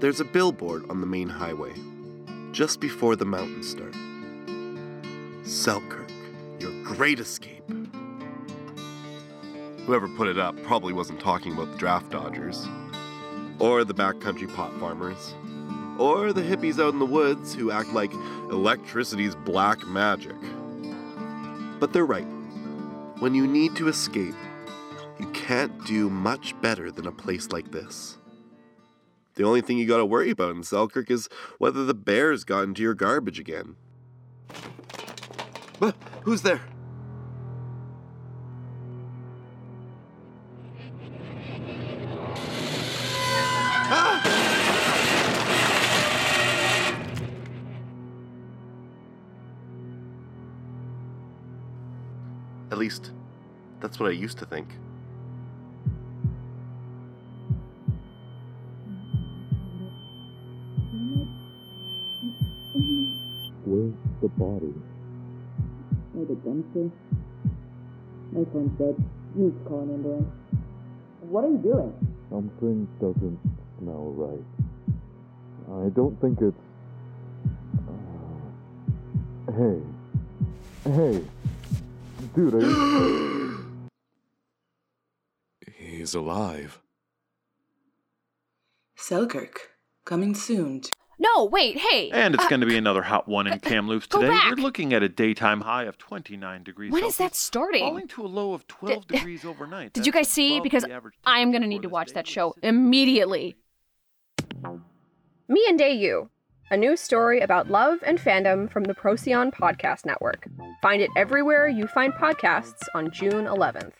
There's a billboard on the main highway, just before the mountains start. Selkirk, your great escape. Whoever put it up probably wasn't talking about the draft dodgers, or the backcountry pot farmers, or the hippies out in the woods who act like electricity's black magic. But they're right. When you need to escape, you can't do much better than a place like this. The only thing you gotta worry about in Selkirk is whether the bears got into your garbage again. But who's there? Ah! At least, that's what I used to think. Where's the body? Or the dumpster. My phone's dead. Need to call an ambulance. What are you doing? Something doesn't smell right. I don't think it's. Uh... Hey. Hey. Dude, are you. He's alive. Selkirk, coming soon. To- No, wait, hey. And it's uh, going to be another hot one in Kamloops go today. back. We're looking at a daytime high of 29 degrees. When is that starting? Falling to a low of 12 Did- degrees overnight. Did you guys see? Because I am going to need to watch that show immediately. Me and AU, a new story about love and fandom from the Procyon Podcast Network. Find it everywhere you find podcasts on June 11th.